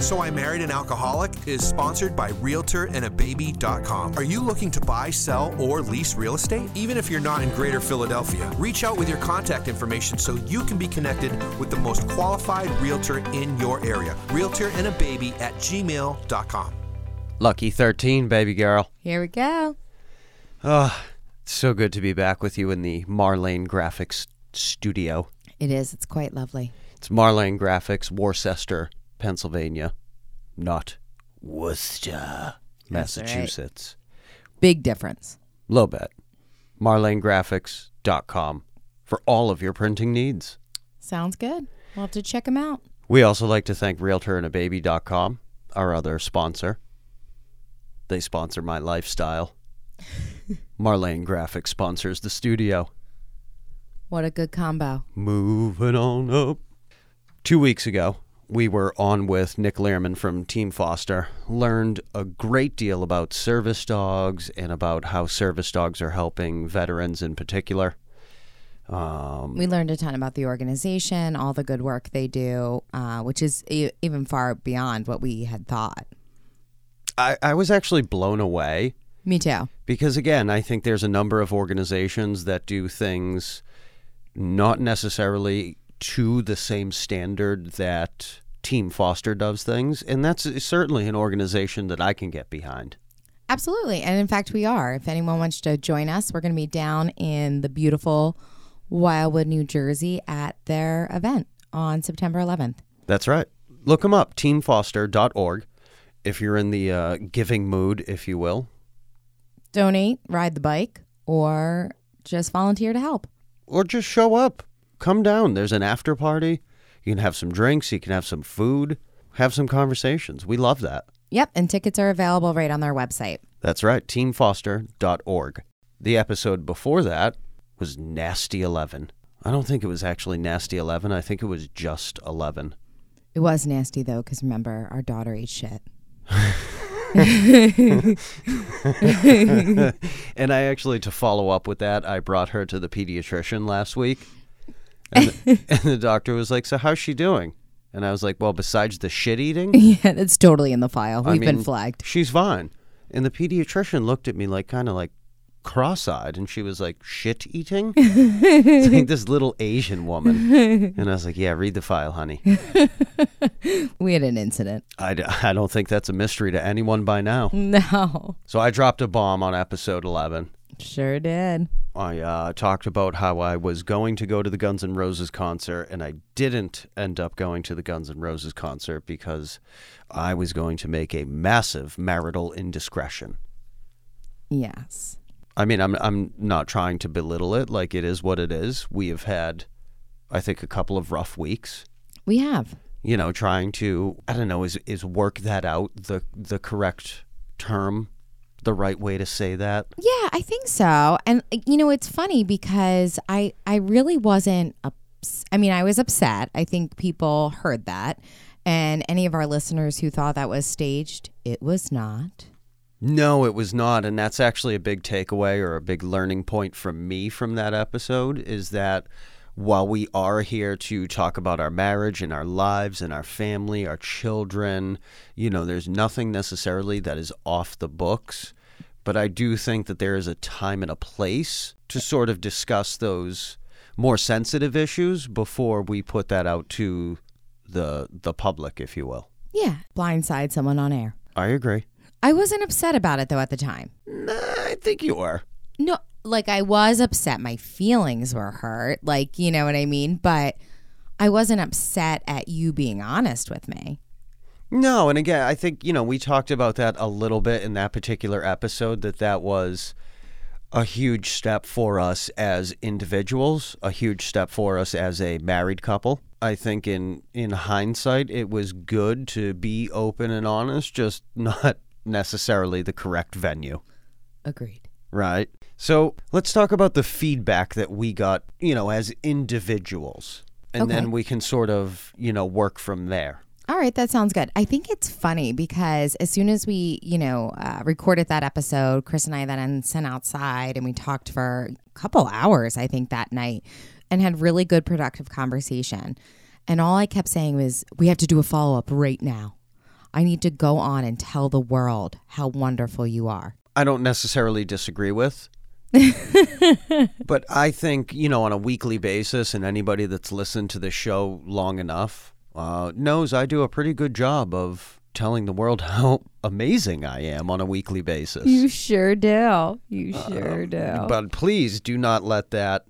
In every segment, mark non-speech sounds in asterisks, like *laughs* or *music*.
So I Married an Alcoholic is sponsored by RealtorAndABaby.com. Are you looking to buy, sell, or lease real estate? Even if you're not in Greater Philadelphia, reach out with your contact information so you can be connected with the most qualified realtor in your area. RealtorAndABaby at gmail.com. Lucky 13, baby girl. Here we go. Oh, it's so good to be back with you in the Marlane Graphics studio. It is. It's quite lovely. It's Marlane Graphics, Worcester, Pennsylvania, not Worcester, That's right. Massachusetts. Big difference. Low bet. MarlaneGraphics.com for all of your printing needs. Sounds good. We'll have to check them out. We also like to thank RealtorAndABaby.com, our other sponsor. They sponsor my lifestyle. *laughs* Marlane Graphics sponsors the studio. What a good combo. Moving on up. Two weeks ago, we were on with Nick Lehrman from Team Foster, learned a great deal about service dogs and about how service dogs are helping veterans in particular. Um, We learned a ton about the organization, all the good work they do, uh, which is e- even far beyond what we had thought. I, I was actually blown away Me too. because, again, I think there's a number of organizations that do things not necessarily to the same standard that Team Foster does things. And that's certainly an organization that I can get behind. Absolutely. And in fact, we are. If anyone wants to join us, we're going to be down in the beautiful Wildwood, New Jersey at their event on September 11th. That's right. Look them up, teamfoster.org, if you're in the uh, giving mood, if you will, Donate, ride the bike, or just volunteer to help. or just show up. Come down. There's an after party. You can have some drinks, you can have some food, have some conversations. We love that. Yep. And tickets are available right on their website. That's right, teamfoster.org. The episode before that was Nasty 11. I don't think it was actually Nasty 11. I think it was just 11. It was nasty, though, because remember, our daughter ate shit. *laughs* and I actually, to follow up with that, I brought her to the pediatrician last week. And *laughs* the, and the doctor was like, So, how's she doing? And I was like, Well, besides the shit eating, *laughs* yeah, that's totally in the file. I We've been mean, flagged. She's fine. And the pediatrician looked at me like, kind of like cross eyed. And she was like, Shit eating? *laughs* it's like this little Asian woman. And I was like, Yeah, read the file, honey. We had an incident. I, d- I don't think that's a mystery to anyone by now. No. So I dropped a bomb on episode 11. Sure did. I uh, talked about how I was going to go to the Guns N' Roses concert, and I didn't end up going to the Guns N' Roses concert because I was going to make a massive marital indiscretion. Yes. I mean, I'm I'm not trying to belittle it. Like it is what it is. We have had, I think, a couple of rough weeks. We have. You know, trying to I don't know is is work that out the the correct term, the right way to say that. Yeah, I think so. And you know, it's funny because I I really wasn't ups- I mean, I was upset. I think people heard that. And any of our listeners who thought that was staged, it was not. No, it was not. And that's actually a big takeaway or a big learning point from me from that episode is that while we are here to talk about our marriage and our lives and our family, our children, you know, there's nothing necessarily that is off the books. But I do think that there is a time and a place to sort of discuss those more sensitive issues before we put that out to the the public, if you will. Yeah, blindside someone on air. I agree. I wasn't upset about it though at the time. Nah, I think you are. No, like I was upset. My feelings were hurt. Like, you know what I mean? But I wasn't upset at you being honest with me. No, and again, I think you know we talked about that a little bit in that particular episode. That that was a huge step for us as individuals, a huge step for us as a married couple. I think in in hindsight, it was good to be open and honest, just *laughs* not necessarily the correct venue. Agreed. Right. So let's talk about the feedback that we got, you know, as individuals. And Okay. then we can sort of, you know, work from there. All right, that sounds good. I think it's funny because as soon as we, you know, uh, recorded that episode, Chris and I then sent outside and we talked for a couple hours, I think, that night and had really good, productive conversation. And all I kept saying was, we have to do a follow up right now. I need to go on and tell the world how wonderful you are. I don't necessarily disagree with. *laughs* but I think, you know, on a weekly basis, and anybody that's listened to the show long enough uh, knows I do a pretty good job of telling the world *laughs* how amazing I am on a weekly basis. You sure do. You sure do. Uh, But please do not let that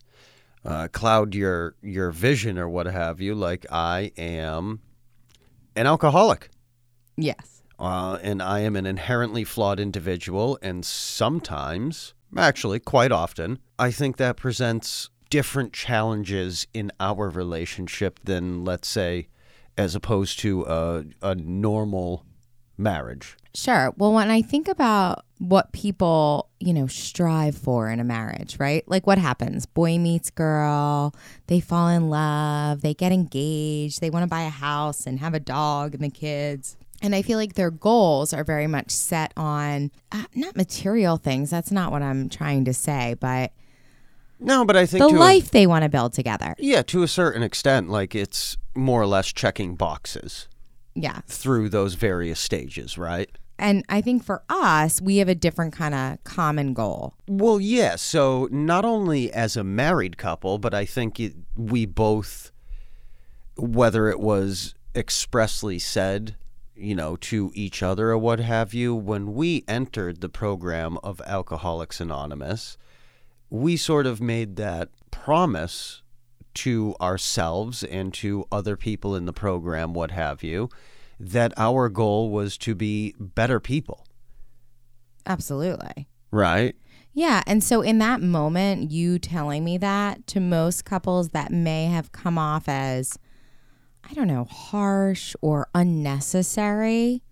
uh, cloud your your vision or what have you. Like I am an alcoholic. yes. Uh, and I am an inherently flawed individual, and sometimes, actually, quite often, I think that presents different challenges in our relationship than, let's say, as opposed to a, a normal marriage. Sure. Well, when I think about what people, you know, strive for in a marriage, right? Like what happens? Boy meets girl, they fall in love, they get engaged, they want to buy a house and have a dog and the kids. And I feel like their goals are very much set on uh, not material things. That's not what I'm trying to say, but No, but I think the to a- life they want to build together. yeah, to a certain extent, like it's more or less checking boxes Yeah. through those various stages, right? And I think for us, we have a different kind of common goal. Well, yeah. So not only as a married couple, but I think it, we both, whether it was expressly said, you know, to each other or what have you, when we entered the program of Alcoholics Anonymous, we sort of made that promise to ourselves and to other people in the program, what have you, that our goal was to be better people, Absolutely. right? Yeah. And so, in that moment, you telling me that to most couples that may have come off as, I don't know, harsh or unnecessary,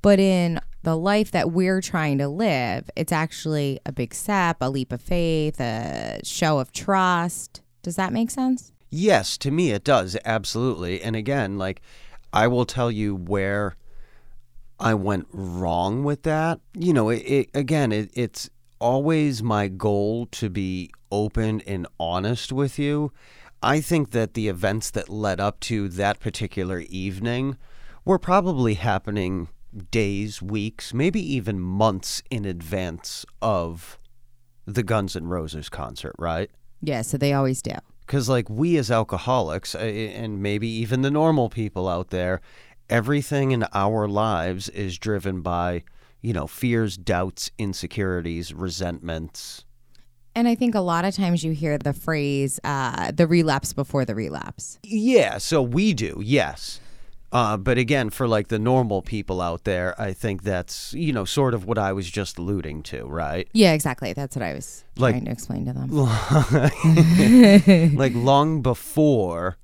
but in the life that we're trying to live, it's actually a big step, a leap of faith, a show of trust. Does that make sense? Yes, to me it does, absolutely. And again, like I will tell you where I went wrong with that. You know, it, it again, it, it's always my goal to be open and honest with you. I think that the events that led up to that particular evening were probably happening days, weeks, maybe even months in advance of the Guns N' Roses concert, right? Yeah. So they always do. because like we as alcoholics and maybe even the normal people out there everything in our lives is driven by you know fears doubts insecurities resentments And I think a lot of times you hear the phrase, uh, the relapse before the relapse. yeah so we do yes uh, but again for like the normal people out there i think that's you know sort of what i was just alluding to right Yeah, exactly. That's what I was Like- trying to explain to them. *laughs* like long before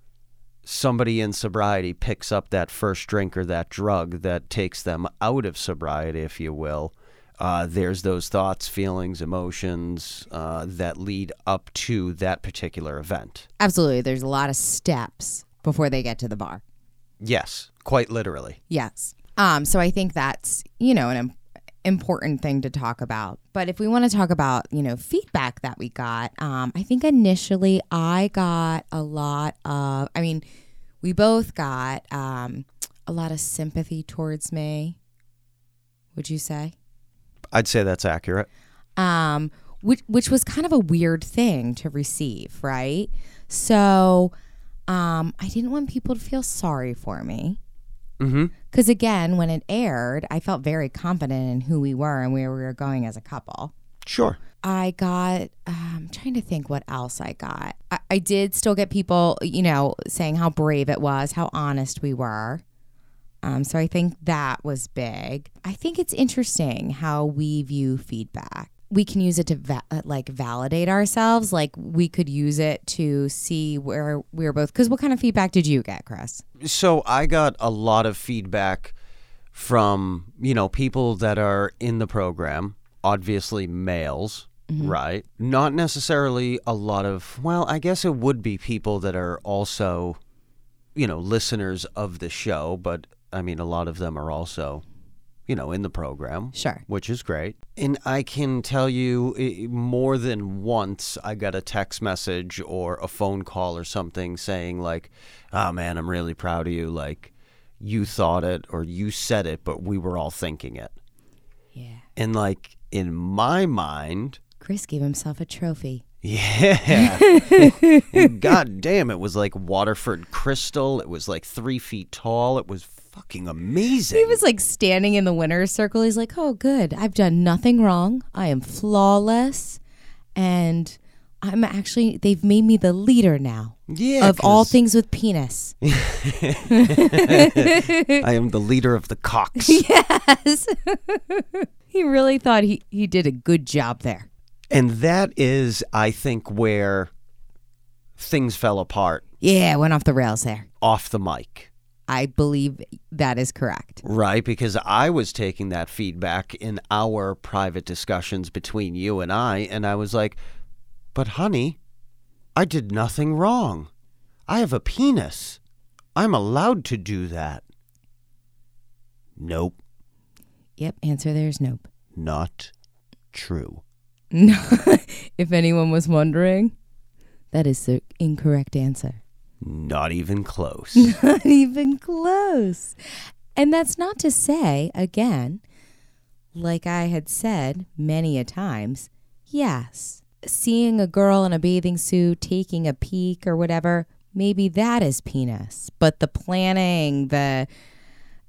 somebody in sobriety picks up that first drink or that drug that takes them out of sobriety, if you will, uh, there's those thoughts, feelings, emotions uh, that lead up to that particular event. Absolutely. There's a lot of steps before they get to the bar. Yes, quite literally. Yes. Um, so I think that's, you know, an im- important thing to talk about. But if we want to talk about, you know, feedback that we got, um, I think initially I got a lot of, I mean, we both got um, a lot of sympathy towards me. Would you say? I'd say that's accurate. um, which which was kind of a weird thing to receive, right? So, um, I didn't want people to feel sorry for me Mm-hmm. because again, when it aired, I felt very confident in who we were and where we were going as a couple. Sure. I got, um, I'm trying to think what else I got. I, I did still get people, you know, saying how brave it was, how honest we were. Um, so I think that was big. I think it's interesting how we view feedback. We can use it to va- uh, like validate ourselves. Like we could use it to see where we're both. Because what kind of feedback did you get, Chris? So I got a lot of feedback from, you know, people that are in the program, obviously males, right? Not necessarily a lot of, well, I guess it would be people that are also, you know, listeners of the show, but I mean, a lot of them are also, you know, in the program Sure. which is great. And I can tell you more than once I got a text message or a phone call or something saying like, "Oh man, I'm really proud of you. Like, you thought it or you said it, but we were all thinking it. Yeah. And like in my mind, Chris gave himself a trophy. Yeah. God damn, it was like Waterford crystal. It was like three feet tall. It was fucking amazing. He was like standing in the winner's circle. He's like, "Oh, good. I've done nothing wrong. I am flawless, and I'm actually they've made me the leader now yeah, of all things with penis." *laughs* *laughs* I am the leader of the cocks. yes. *laughs* he really thought he he did a good job there. And that is, I think, where things fell apart Yeah, went off the rails there. off the mic, I believe that is correct. right? Because I was taking that feedback in our private discussions between you and I, and I was like, but honey, I did nothing wrong. I have a penis. I'm allowed to do that. Nope, Yep, answer there is nope. not true. *laughs* if anyone was wondering, that is the incorrect answer. Not even close. *laughs* Not even close. And that's not to say, again, like I had said many a times, yes, seeing a girl in a bathing suit, taking a peek or whatever, maybe that is penis. But the planning, the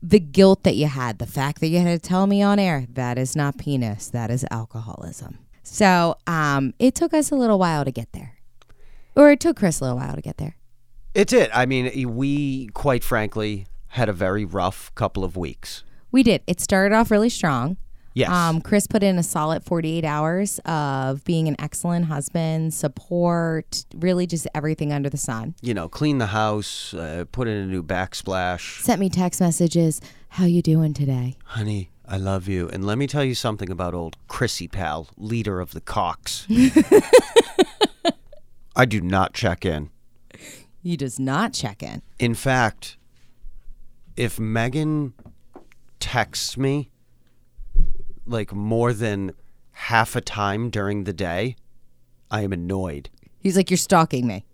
the guilt that you had, the fact that you had to tell me on air, that is not penis. That is alcoholism. So um, it took us a little while to get there. Or it took Chris a little while to get there. It did. I mean, we quite frankly had a very rough couple of weeks. We did. It started off really strong. Yes. Um, Chris put in a solid 48 hours of being an excellent husband, support, really just everything under the sun. you know, clean the house, uh, put in a new backsplash. Sent me text messages. How you doing today? Honey, I love you. And let me tell you something about old Chrissy Pal, leader of the cocks. *laughs* I do not check in. He does not check in. In fact, if Megan texts me like more than half a time during the day, I am annoyed. He's like, You're stalking me.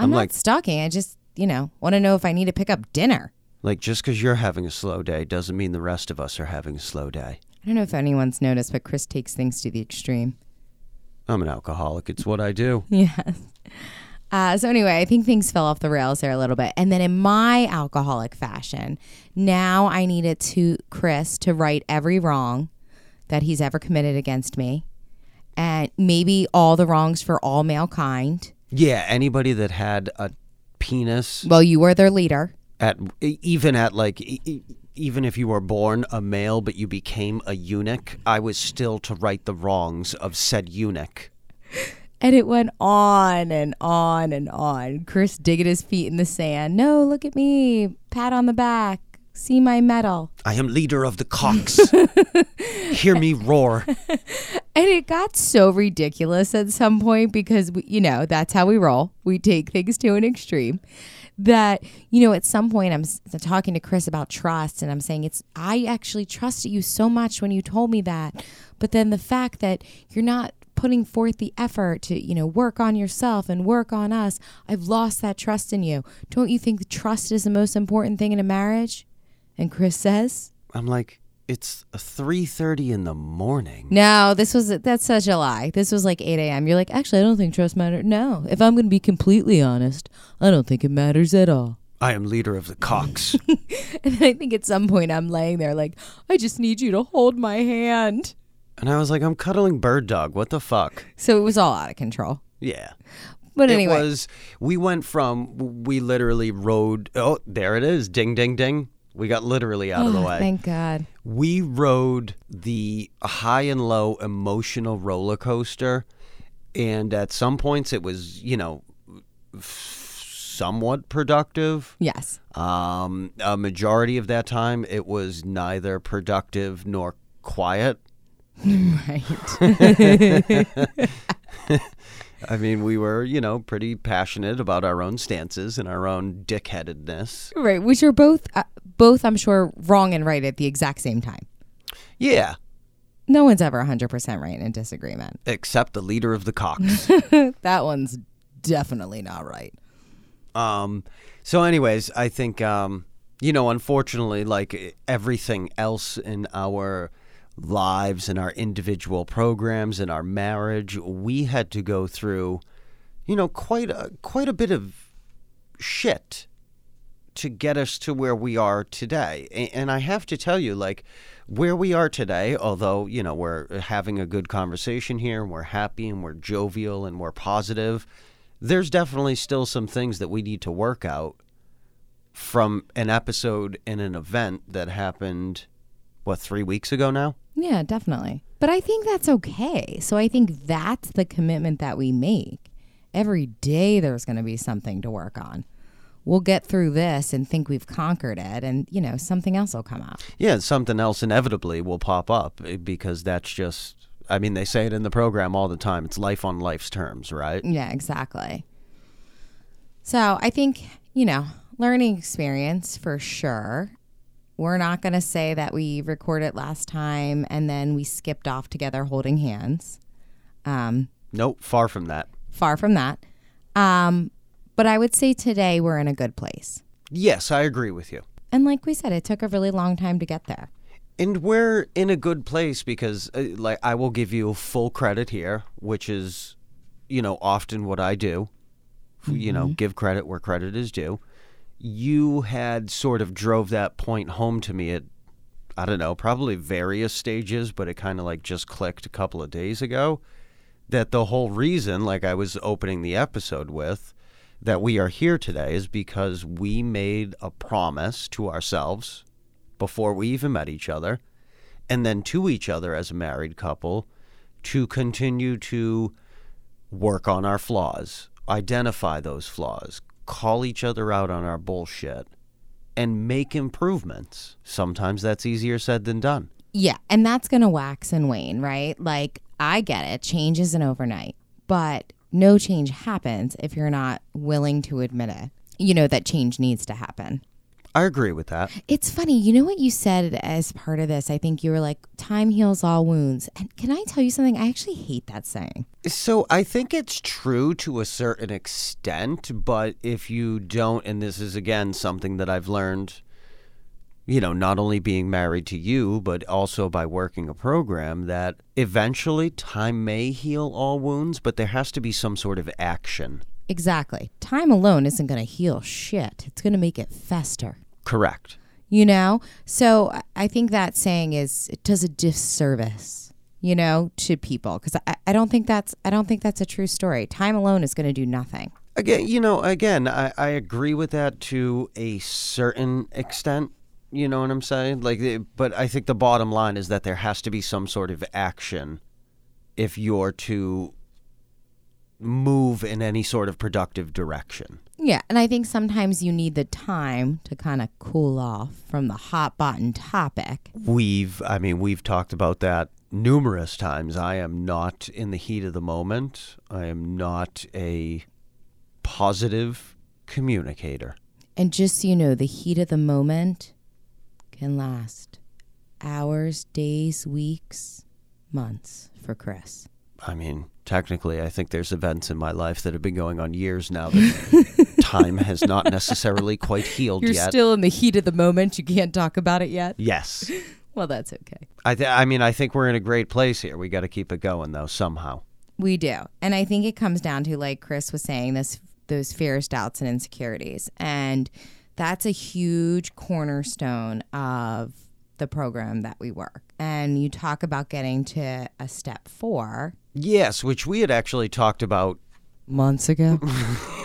I'm, I'm not like- stalking. I just, you know, want to know if I need to pick up dinner. Like, just because you're having a slow day doesn't mean the rest of us are having a slow day. I don't know if anyone's noticed, but Chris takes things to the extreme. I'm an alcoholic. It's what I do. *laughs* Yes. Uh, so anyway, I think things fell off the rails there a little bit, and then in my alcoholic fashion, now I needed to Chris to right every wrong that he's ever committed against me, and maybe all the wrongs for all male kind. Yeah, anybody that had a penis Well, you were their leader. At even at like even if you were born a male but you became a eunuch, I was still to right the wrongs of said eunuch. And it went on and on and on. Chris digging his feet in the sand. No, look at me. Pat on the back. See my medal. I am leader of the cocks. *laughs* Hear me roar. And it got so ridiculous at some point because, we, you know, that's how we roll. We take things to an extreme. That, you know, at some point I'm talking to Chris about trust and I'm saying, it's, I actually trusted you so much when you told me that. But then the fact that you're not putting forth the effort to, you know, work on yourself and work on us, I've lost that trust in you. Don't you think trust is the most important thing in a marriage? And Chris says, I'm like, it's three thirty in the morning. No, this was that's such a lie. This was like 8 a.m. You're like, actually, I don't think trust matters. No, if I'm going to be completely honest, I don't think it matters at all. I am leader of the cocks. *laughs* And I think at some point I'm laying there like, I just need you to hold my hand. and I was like, I'm cuddling bird dog. What the fuck? So it was all out of control. Yeah. But anyway, It was we went from we literally rode oh, there it is. Ding ding ding. We got literally out of the Oh, way. thank God. we rode the high and low emotional roller coaster and at some points it was you know somewhat productive Yes. um, a majority of that time it was neither productive nor quiet *laughs* Right. *laughs* *laughs* i mean we were you know pretty passionate about our own stances and our own dickheadedness right. Which are both, uh, both, I'm sure, wrong and right at the exact same time. yeah No one's ever 100% right in a disagreement. except the leader of the cocks *laughs* That one's definitely not right. Um, so, anyways, I think um, You know, unfortunately, like everything else in our lives and our individual programs and our marriage, we had to go through, you know, quite a, quite a bit of shit to get us to where we are today. And I have to tell you, like, where we are today, although, you know, we're having a good conversation here and we're happy and we're jovial and we're positive, there's definitely still some things that we need to work out from an episode in an event that happened, what, three weeks ago now? Yeah, definitely. But I think that's okay. So I think that's the commitment that we make. Every day there's going to be something to work on. We'll get through this and think we've conquered it, and, you know, something else will come out. Yeah, something else inevitably will pop up eh, because that's just, I mean, they say it in the program all the time. It's life on life's terms, right? Yeah, exactly. So I think, you know, learning experience for sure. We're not going to say that we recorded last time and then we skipped off together holding hands. Um, Nope, far from that. far from that. Um, but I would say today we're in a good place. Yes, I agree with you. And like we said, it took a really long time to get there. And we're in a good place because, uh, like, I will give you full credit here, which is, you know, often what I do. You know, give credit where credit is due. You had sort of drove that point home to me at, I don't know, probably various stages, but it kind of like just clicked a couple of days ago. That the whole reason, like I was opening the episode with, that we are here today is because we made a promise to ourselves before we even met each other, and then to each other as a married couple to continue to work on our flaws, identify those flaws, call each other out on our bullshit, and make improvements. Sometimes that's easier said than done. Yeah, and that's going to wax and wane, right? Like, I get it. Change isn't overnight, but no change happens if you're not willing to admit it. You know, that change needs to happen. I agree with that. It's funny. You know what you said as part of this? I think you were like, time heals all wounds. And can I tell you something? I actually hate that saying. So I think it's true to a certain extent, but if you don't, and this is again something that I've learned, you know, not only being married to you, but also by working a program, that eventually time may heal all wounds, but there has to be some sort of action. Exactly. Time alone isn't going to heal shit, it's going to make it fester. Correct. you know so I- think that saying is it does a disservice you know to people because I, I don't think that's i don't think that's a true story time alone is going to do nothing Again, you know, again, I, I agree with that to a certain extent. You know what I'm saying? Like, eh, but I think the bottom line is that there has to be some sort of action if you're to move in any sort of productive direction. Yeah and i think sometimes you need the time to kind of cool off from the hot button topic We've, I mean, we've talked about that numerous times. I am not in the heat of the moment. I am not a positive communicator. and just so you know the heat of the moment can last hours days weeks months for chris I mean, technically, I think there's events in my life that have been going on years now *laughs* that time has not necessarily quite healed you're yet. still in the heat of the moment you can't talk about it yet yes. *laughs* well that's okay I, th- I mean, I think we're in a great place here. We got to keep it going, though, somehow. We do. And I think it comes down to like Chris was saying this those fears, doubts and insecurities. And that's a huge cornerstone of the program that we work. And you talk about getting to a step 4 Yes, which we had actually talked about. months ago. *laughs*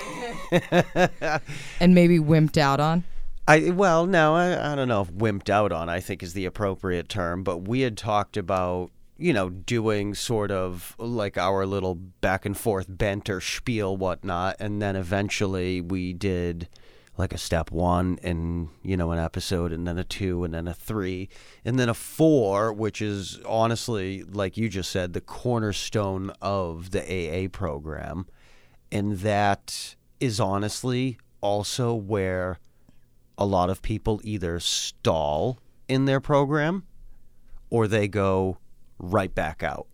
*laughs* and maybe wimped out on. I well, no, I, I don't know if wimped out on. I think is the appropriate term, but we had talked about you know doing sort of like our little back and forth banter spiel, whatnot, and then eventually we did like a step one and you know an episode and then a two and then a three and then a four which is honestly like you just said the cornerstone of the aa program and that is honestly also where a lot of people either stall in their program or they go right back out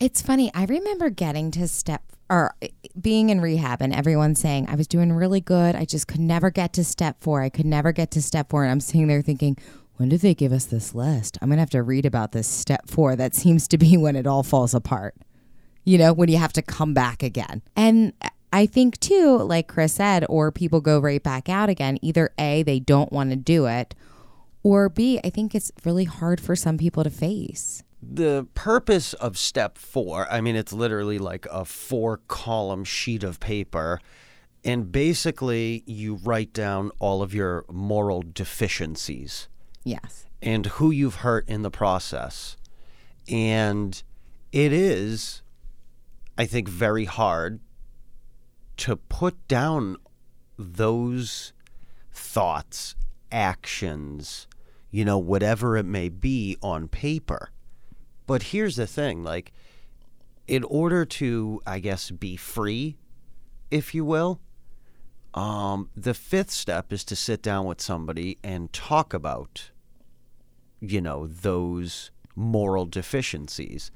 It's funny. I remember getting to step or being in rehab and everyone saying I was doing really good. I just could never get to step four. I could never get to step four. And I'm sitting there thinking, when did they give us this list? I'm going to have to read about this step four. That *laughs* seems to be when it all falls apart, you know, when you have to come back again. And I think, too, like Chris said, or people go right back out again. Either A, they don't want to do it, or B, I think it's really hard for some people to face. The purpose of step four, I mean, it's literally like a four column sheet of paper. And basically, you write down all of your moral deficiencies Yes. and who you've hurt in the process. And it is, I think, very hard to put down those thoughts, actions, you know, whatever it may be on paper. But here's the thing like, in order to, I guess, be free, if you will, um, the fifth step is to sit down with somebody and talk about you know, those moral deficiencies.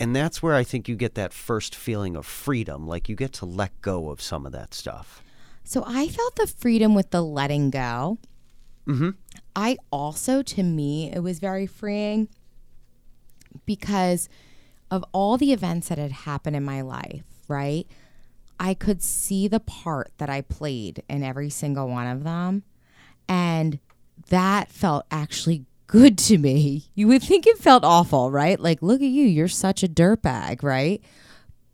And that's where I think you get that first feeling of freedom. Like you get to let go of some of that stuff. So I felt the freedom with the letting go. Mm-hmm. I also, to me, it was very freeing because of all the events that had happened in my life, right? I could see the part that I played in every single one of them. And that felt actually good to me. You would think it felt awful, right? Like, look at you, you're such a dirtbag, right?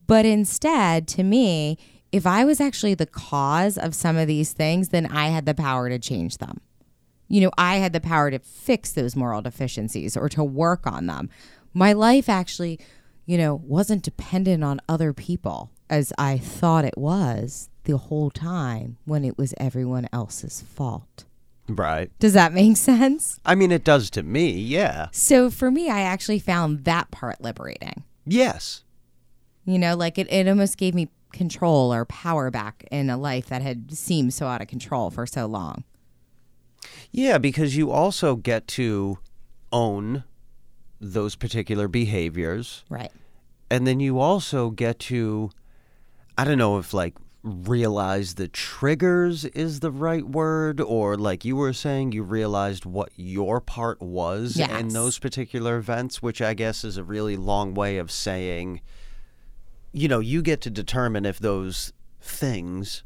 But instead, to me, if I was actually the cause of some of these things, then I had the power to change them. You know, I had the power to fix those moral deficiencies or to work on them. My life actually, you know, wasn't dependent on other people as I thought it was the whole time when it was everyone else's fault. Right. Does that make sense? I mean, it does to me, yeah. So for me, I actually found that part liberating. Yes. You know, like it, it almost gave me control or power back in a life that had seemed so out of control for so long. Yeah, because you also get to own those particular behaviors. Right. And then you also get to, I don't know if like realize the triggers is the right word, or like you were saying, you realized what your part was in those particular events, which I guess is a really long way of saying, you know, you get to determine if those things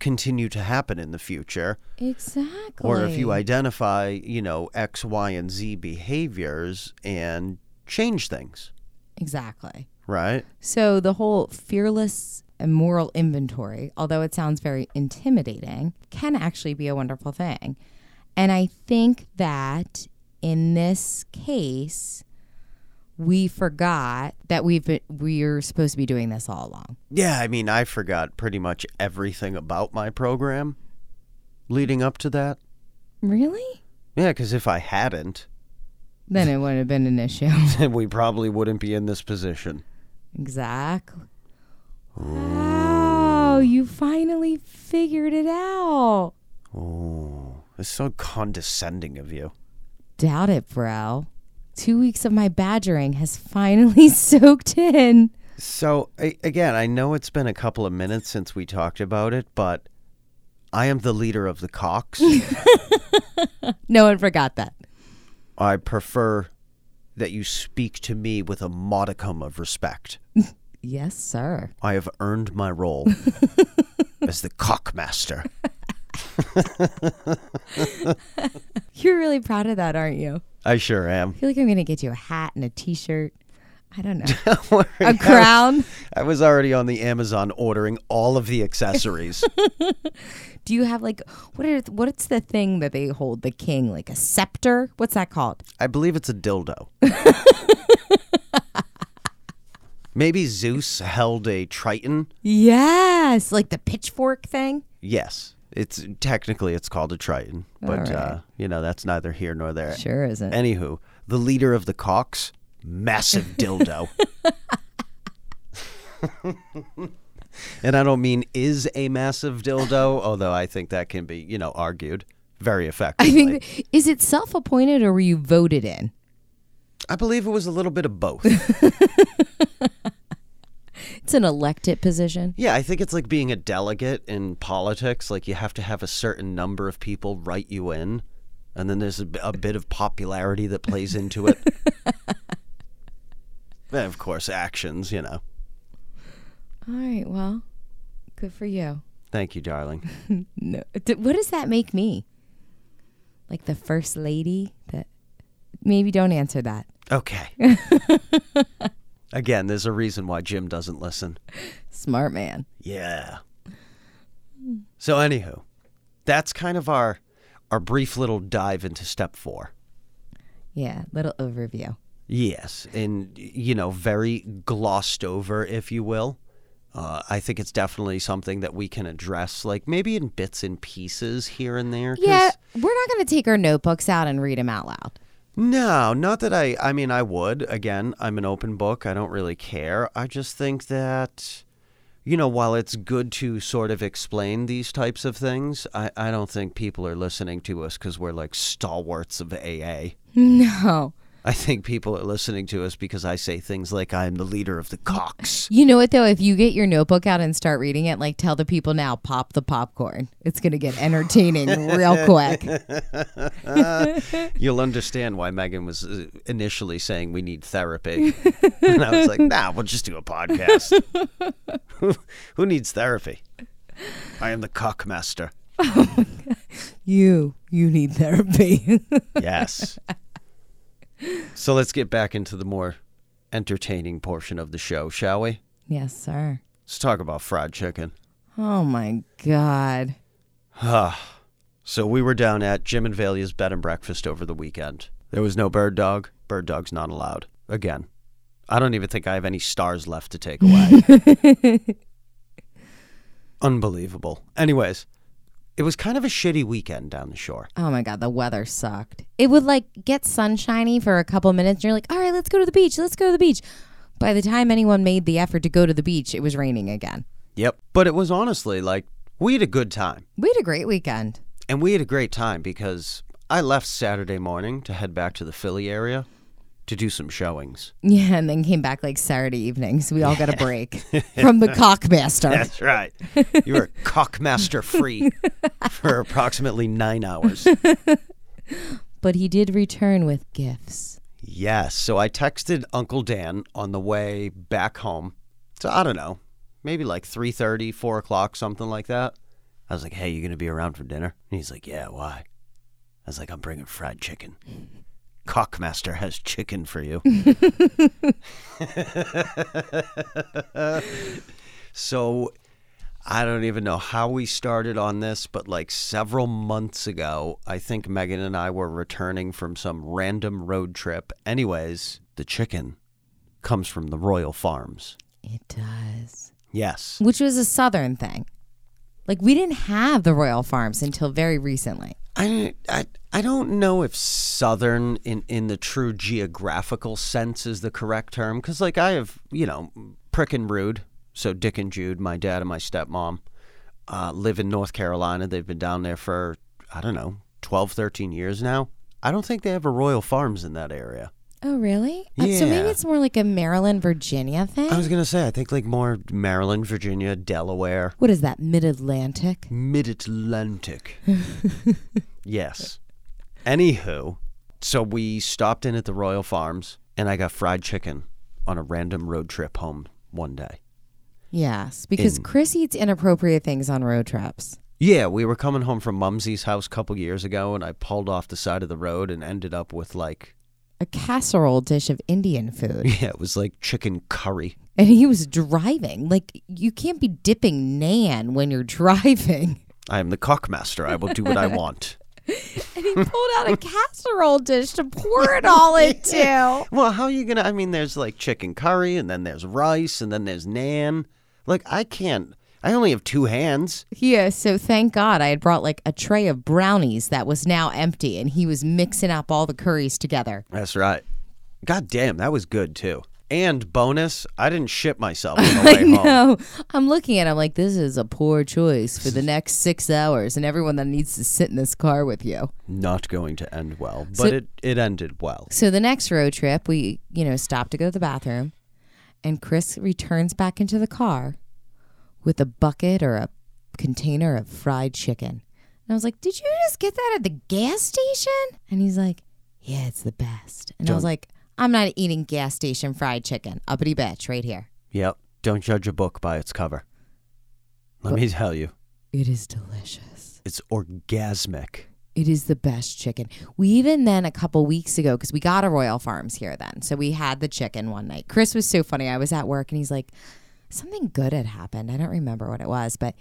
continue to happen in the future Exactly. or if you identify, you know, X, Y, and Z behaviors and change things, Exactly. right? So the whole fearless and moral inventory, although it sounds very intimidating, can actually be a wonderful thing. And I think that in this case, we forgot that we've been, we're supposed to be doing this all along. Yeah, I mean, I forgot pretty much everything about my program leading up to that. Really? Yeah, because if I hadn't, Then it wouldn't have been an *laughs* issue. then we probably wouldn't be in this position. exactly. Wow, you finally figured it out. Oh, it's so condescending of you. Doubt it, bro. Two weeks of my badgering has *laughs* finally soaked in. So, a- again, I know it's been a couple of minutes since we talked about it, but I am the leader of the cocks. *laughs* No one forgot that. I prefer that you speak to me with a modicum of respect. Yes, sir. I have earned my role *laughs* as the cockmaster. *laughs* You're really proud of that, aren't you? I sure am. I feel like I'm going to get you a hat and a t shirt. I don't know. *laughs* Don't worry, I A was- crown. I was already on the Amazon ordering all of the accessories. Do you have like what are what's the thing that they hold the king like a scepter? What's that called? I believe it's a dildo. Maybe Zeus held a Triton. Yes, like the pitchfork thing. Yes, it's technically it's called a Triton, but right. uh, you know that's neither here nor there. Sure isn't. Anywho, the leader of the cocks, massive dildo. *laughs* and I don't mean is a massive dildo, although I think that can be, you know, argued very effectively. I think is it self-appointed or were you voted in? I believe it was a little bit of both. *laughs* It's an elected position. Yeah, I think it's like being a delegate in politics. Like you have to have a certain number of people write you in, and then there's a bit of popularity that plays into it. *laughs* and of course, actions. You know. All right, well, good for you. Thank you, darling. *laughs* No, what does that make me? Like the first lady? That maybe don't answer that. Okay. *laughs* Again, there's a reason why Jim doesn't listen. Smart man. Yeah. So, anywho, that's kind of our our brief little dive into step four. Yeah, little overview. Yes, and you know, very glossed over, if you will. Uh, I think it's definitely something that we can address, like maybe in bits and pieces here and there. Yeah, we're not going to take our notebooks out and read them out loud. No, not that I. I mean, I would. Again, I'm an open book. I don't really care. I just think that, you know, while it's good to sort of explain these types of things, I, I don't think people are listening to us because we're like stalwarts of AA. *laughs* No. I think people are listening to us because I say things like I'm the leader of the cocks. You know what though? If you get your notebook out and start reading it, like tell the people now, pop the popcorn. It's gonna get entertaining real quick. *laughs* You'll understand why Megan was uh, initially saying we need therapy. *laughs* and I was like, nah, we'll just do a podcast. who, *laughs* who needs therapy? I am the cockmaster. You, you need therapy. Yes. So let's get back into the more entertaining portion of the show, shall we? yes, sir. Let's talk about fried chicken. Oh my god. So we were down at Jim and Valia's bed and breakfast over the weekend. There was no bird dog. Bird dog's not allowed. Again. I don't even think I have any stars left to take away. *laughs* Unbelievable. Anyways, it was kind of a shitty weekend down the shore. Oh my god, the weather sucked. It would like get sunshiny for a couple minutes and you're like, all right, let's go to the beach, let's go to the beach. By the time anyone made the effort to go to the beach, it was raining again. Yep. But it was honestly like we had a good time. We had a great weekend. And we had a great time because I left Saturday morning to head back to the Philly area to do some showings. Yeah, and then came back like Saturday evening, so we all got a break from the *laughs* cockmaster. That's right. You were *laughs* cockmaster free for approximately nine hours. But he did return with gifts. Yes. So I texted Uncle Dan on the way back home. So I don't know, maybe like 3.30, 4 o'clock, something like that. I was like, hey, you going to be around for dinner? And he's like, yeah, why? I was like, I'm bringing fried chicken. Cockmaster has chicken for you. so I don't even know how we started on this, but like several months ago, I think Megan and I were returning from some random road trip. Anyways, the chicken comes from the Royal Farms. It does. Yes. Which was a southern thing. Like we didn't have the Royal Farms until very recently. I, I, I don't know if southern in, in the true geographical sense is the correct term. Because like I have you know Prick and Rude. So Dick and Jude my dad and my stepmom uh, live in North Carolina. They've been down there for I don't know 12 13 years now. I don't think they have a Royal Farms in that area Oh, really? Uh, so maybe Yeah. it's more like a Maryland, Virginia thing. I was gonna say I think like more Maryland Virginia Delaware what is that? Mid Atlantic? Mid Atlantic. *laughs* yes. Anywho, so we stopped in at the Royal Farms and I got fried chicken on a random road trip home one day. Yes, because In- Chris eats inappropriate things on road trips. Yeah, we were coming home from Mumsy's house a couple years ago and I pulled off the side of the road and ended up with like, A casserole dish of Indian food. *laughs* yeah, it was like chicken curry. and he was driving. Like, you can't be dipping Nan when you're *laughs* driving. I am the cockmaster. I will do what I *laughs* want. And he pulled out a casserole dish to pour it all into. Well, how are you gonna? I mean, there's like chicken curry, and then there's rice, and then there's Nan. Like, I can't. I only have two hands. Yeah, so thank God I had brought like a tray of brownies that was now empty, and he was mixing up all the curries together. That's right. God damn, that was good too. And bonus, I didn't shit myself on the *laughs* way home. No, I'm looking at him like this is a poor choice for the *laughs* next six hours, and everyone that needs to sit in this car with you. Not going to end well, but So- it, it ended well. So the next road trip, we you know stopped to go to the bathroom, And Chris returns back into the car with a bucket or a container of fried chicken. And I was like, Did you just get that at the gas station? And he's like, Yeah, it's the best. And I was Don't- like, I'm not eating gas station fried chicken. Uppity bitch right here. Yep. Don't judge a book by its cover. Let me tell you, It is delicious. it's orgasmic. It is the best chicken. We even then a couple weeks ago because we got a Royal Farms here then, so we had the chicken one night. Chris was so funny. I was at work and he's like, something good had happened. I don't remember what it was, but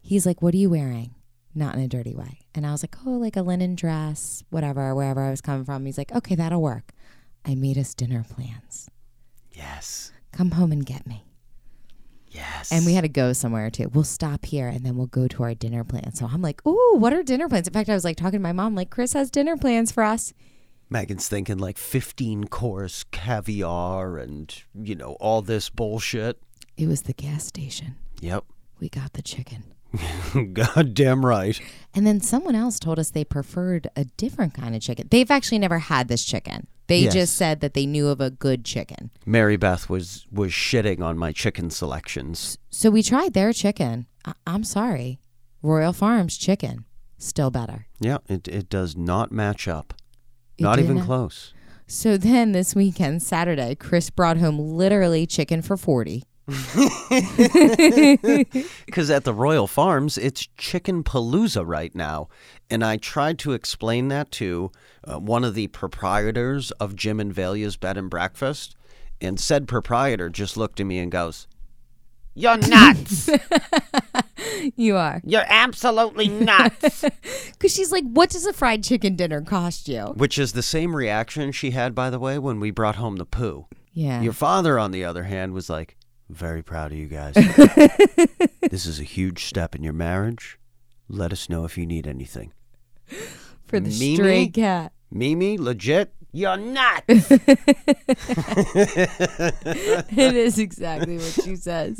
he's like, "What are you wearing?" Not in a dirty way. And I was like, "Oh, like a linen dress, whatever, wherever I was coming from." He's like, "Okay, that'll work." I made us dinner plans. Yes. Come home and get me. Yes. And we had to go somewhere too. We'll stop here and then we'll go to our dinner plans. So I'm like, "Ooh, what are dinner plans?" In fact, I was like talking to my mom, like, "Chris has dinner plans for us." Megan's thinking like 15 course caviar and, you know, all this bullshit. It was the gas station. Yep. We got the chicken. *laughs* Goddamn right. And then someone else told us they preferred a different kind of chicken. They've actually never had this chicken. They Yes. just said that they knew of a good chicken. Mary Beth was was shitting on my chicken selections. So we tried their chicken. I- I'm sorry. Royal Farms chicken. Still better. Yeah, it it does not match up. It not even not- close. So then this weekend, Saturday, Chris brought home literally chicken for 40. *laughs* Because at the Royal Farms, it's chicken palooza right now. And I tried to explain that to uh, one of the proprietors of Jim and Valia's Bed and Breakfast. And said proprietor just looked at me and goes, You're nuts. *laughs* You are. You're absolutely nuts. *laughs* Because she's like, what does a fried chicken dinner cost you? Which is the same reaction she had, by the way, when we brought home the poo. Yeah. Your father, on the other hand, was like, Very proud of you guys. *laughs* this is a huge step in your marriage. Let us know if you need anything. for the Mimi? stray cat. Mimi, legit, you're not. *laughs* *laughs* it is exactly what she says.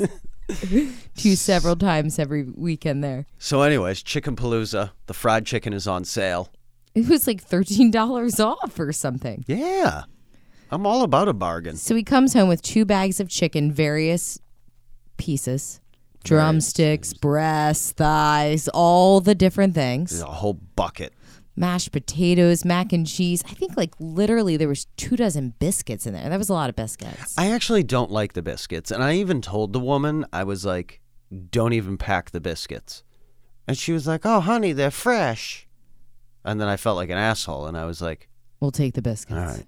to several times every weekend there. so, anyways, Chicken Palooza, the fried chicken is on sale. It was like $13 off or something. Yeah. I'm all about a bargain. So he comes home with two bags of chicken, various pieces drumsticks, breasts, thighs, all the different There's things. a whole bucket. Mashed potatoes, mac and cheese. I think like literally there was two dozen biscuits in there. That was a lot of biscuits. I actually don't like the biscuits. And I even told the woman, I was like, don't even pack the biscuits. And she was like, oh, honey, they're fresh. And then I felt like an asshole. And I was like, We'll take the biscuits. all right,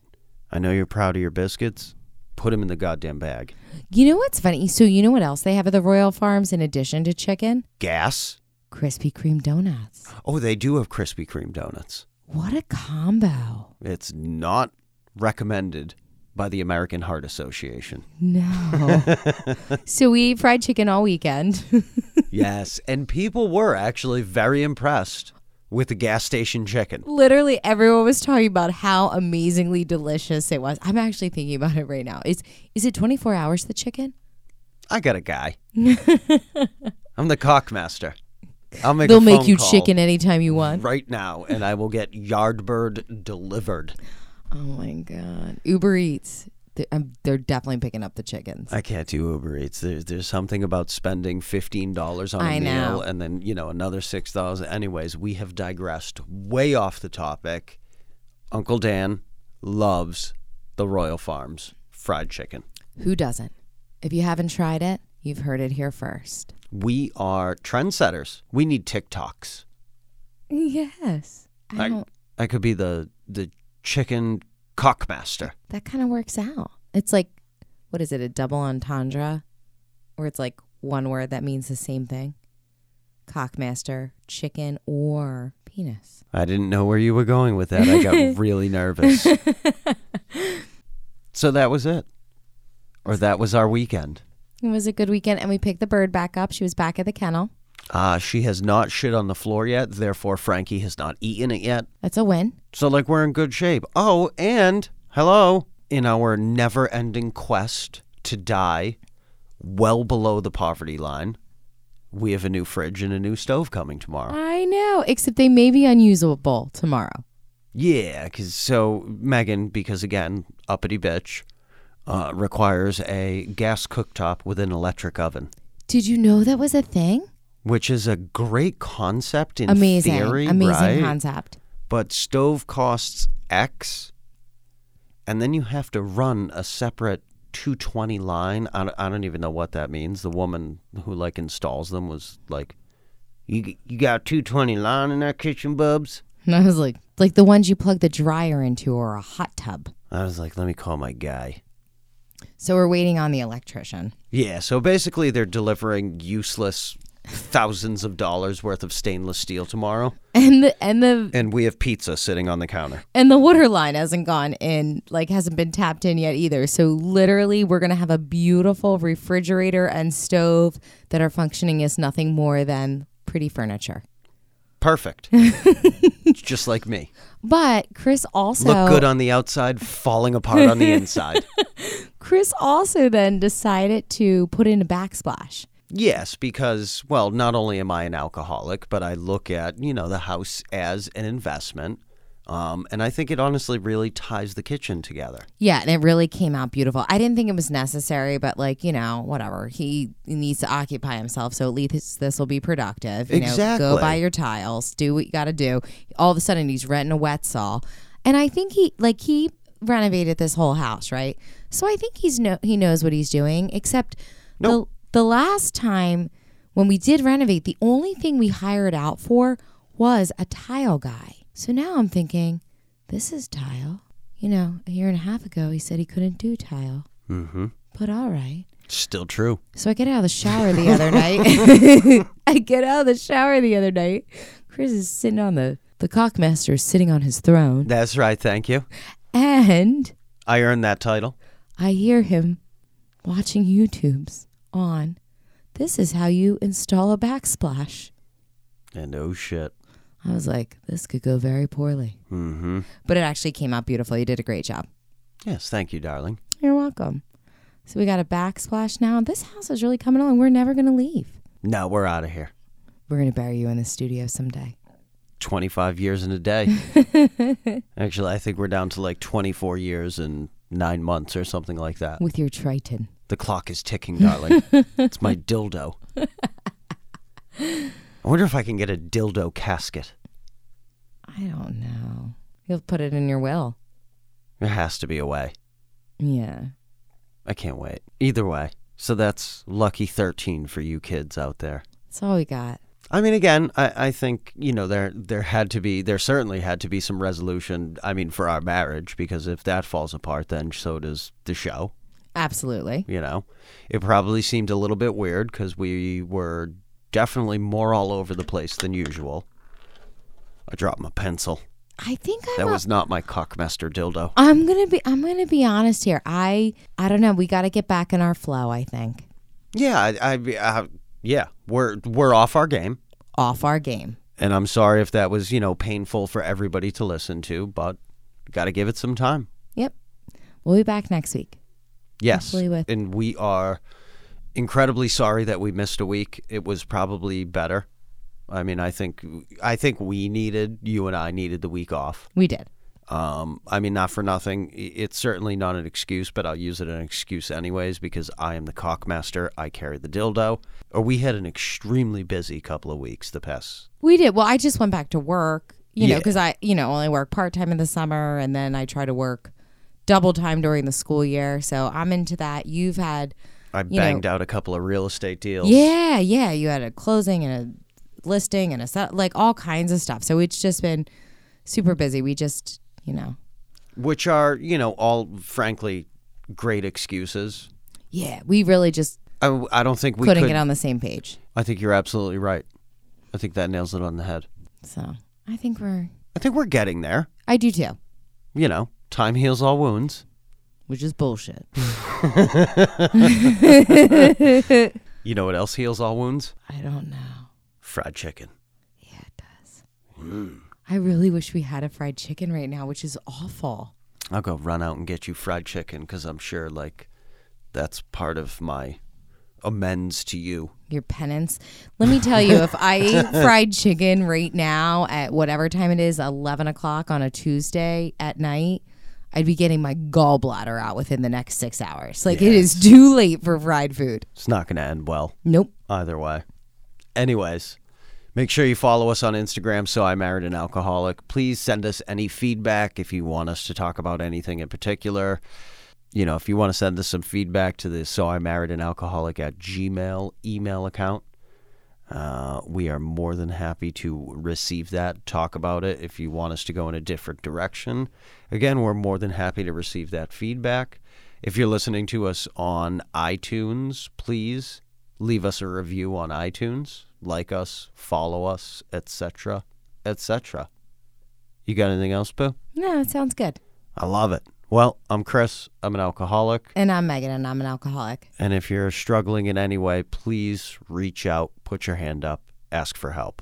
I know you're proud of your biscuits. Put them in the goddamn bag. You know what's funny? So you know what else they have at the Royal Farms in addition to chicken? Gas? Krispy Kreme donuts. Oh, they do have Krispy Kreme donuts. What a combo. It's not recommended by the American Heart Association. No. *laughs* so we ate fried chicken all weekend. *laughs* yes, and people were actually very impressed with the gas station chicken. Literally everyone was talking about how amazingly delicious it was. I'm actually thinking about it right now. Is is it 24 hours the chicken? I got a guy. *laughs* I'm the cockmaster. I'll make They'll a make you chicken anytime you want. right now, and I will get Yardbird delivered. Oh my god. Uber Eats. They're, um, they're definitely picking up the chickens. I can't do Uber Eats. There's there's something about spending fifteen dollars on a I meal know. and then you know another six dollars. Anyways, we have digressed way off the topic. Uncle Dan loves the Royal Farms fried chicken. Who doesn't? If you haven't tried it, you've heard it here first. We are trendsetters. We need TikToks. Yes. I I, don't, I could be the the chicken cockmaster. that kind of works out. It's like, what is it, a double entendre? Where it's like one word that means the same thing? Cockmaster, chicken, or penis. I didn't know where you were going with that. I got *laughs* really nervous. so that was it. Or that was our weekend. It was a good weekend, and we picked the bird back up. She was back at the kennel. Uh, she has not shit on the floor yet, therefore Frankie has not eaten it yet. That's a win. So like we're in good shape. Oh, and hello, in our never-ending quest to die well below the poverty line, we have a new fridge and a new stove coming tomorrow. I know, except they may be unusable tomorrow. Yeah, cuz so Megan because again, uppity bitch, uh, requires a gas cooktop with an electric oven, Did you know that was a thing? Which is a great concept in Amazing. theory, Amazing right? concept. But stove costs X, and then you have to run a separate 220 line. I don't, I don't even know what that means. The woman who like installs them was like, "You you got 220 line in that kitchen, bubs?" And I was like, like the ones you plug the dryer into or a hot tub. I was like, "Let me call my guy." So we're waiting on the electrician. Yeah, so basically they're delivering useless thousands of dollars worth of stainless steel tomorrow, And the and the and we have pizza sitting on the counter. and the water line hasn't gone in, like hasn't been tapped in yet either. So literally we're gonna have a beautiful refrigerator and stove that are functioning as nothing more than pretty furniture. Perfect. *laughs* Just like me. But Chris also Look good on the outside, falling apart on the inside. *laughs* Chris also then decided to put in a backsplash. Yes, because, well, not only am I an alcoholic, but I look at, you know, the house as an investment. Um, and I think it honestly really ties the kitchen together. Yeah, and it really came out beautiful. I didn't think it was necessary, but like, you know, whatever. He needs to occupy himself, so at least this will be productive. You know, go buy your tiles, do what you got to do. All of a sudden he's renting a wet saw. And I think he like he renovated this whole house, right? So I think he's no he knows what he's doing, except Nope. the the last time when we did renovate, the only thing we hired out for was a tile guy. So now I'm thinking, this is tile. You know, a year and a half ago, he said he couldn't do tile. Mm-hmm. But all right. Still true. So I get out of the shower the *laughs* other night. *laughs* I get out of the shower the other night. Chris is sitting on the, the cockmaster is sitting on his throne. That's right. Thank you. And I earned that title. I hear him watching YouTubes on this is how you install a backsplash. And oh shit. I was like, this could go very poorly. Mm-hmm. But it actually came out beautiful. You did a great job. Yes, thank you, darling. You're welcome. So we got a backsplash now. This house is really coming along. We're never going to leave. No, we're out of here. We're going to bury you in the studio someday. 25 years in a day. *laughs* Actually, I think we're down to like 24 years and nine months or something like that. With your Triton. The clock is ticking, darling. *laughs* it's my dildo. I wonder if I can get a dildo casket. I don't know. You'll put it in your will. There has to be a way. Yeah. I can't wait. Either way. So that's lucky 13 for you kids out there. That's all we got. I mean, again, I, I think you know there there had to be there certainly had to be some resolution. I mean, for our marriage, because if that falls apart, then so does the show. Absolutely. You know, it probably seemed a little bit weird because we were definitely more all over the place than usual. I dropped my pencil. I think I'm That was not my cockmaster dildo. I'm going to be I'm to be honest here. I I don't know, we got to get back in our flow, I think. Yeah, I, I, I yeah, we're we're off our game. Off our game. And I'm sorry if that was, you know, painful for everybody to listen to, but got to give it some time. Yep. We'll be back next week. Yes. With- And we are incredibly sorry that we missed a week. It was probably better. I mean, I think I think we needed you and I needed the week off. We did. Um, I mean, not for nothing. It's certainly not an excuse, but I'll use it as an excuse anyways because I am the cockmaster. I carry the dildo. Or we had an extremely busy couple of weeks the past. We did. Well, I just went back to work, you know, Yeah. because I, you know, only work part time in the summer and then I try to work double time during the school year. So I'm into that. You've had, I know- banged out a couple of real estate deals. yeah, yeah, you had a closing and a listing and a set, like all kinds of stuff. So it's just been super busy. We just, you know, Which are, you know, all frankly great excuses. yeah, we really just I, I don't think we couldn't could. get on the same page. I think you're absolutely right. I think that nails it on the head. So I think we're, I think we're getting there. I do too, You know, time heals all wounds. which is bullshit. *laughs* *laughs* You know what else heals all wounds? I don't know. Fried chicken. Yeah, it does. Mm. I really wish we had a fried chicken right now, which is awful. I'll go run out and get you fried chicken because I'm sure, like, that's part of my amends to you. Your penance. Let me tell you, if I ate *laughs* fried chicken right now at whatever time it is, 11 o'clock on a Tuesday at night, I'd be getting my gallbladder out within the next six hours. Like it is too late for fried food. It's not going to end well Nope. either way. Anyways, make sure you follow us on Instagram, So I Married an Alcoholic. Please send us any feedback if you want us to talk about anything in particular. You know, if you want to send us some feedback to the So I Married an Alcoholic at Gmail email account, uh, we are more than happy to receive that, talk about it. If you want us to go in a different direction, again, we're more than happy to receive that feedback. If you're listening to us on iTunes, please leave us a review on iTunes, like us, follow us, etc., etc. You got anything else, Boo? No, it sounds good. I love it. Well, I'm Chris. I'm an alcoholic. And I'm Megan, and I'm an alcoholic. And if you're struggling in any way, please reach out, put your hand up, ask for help.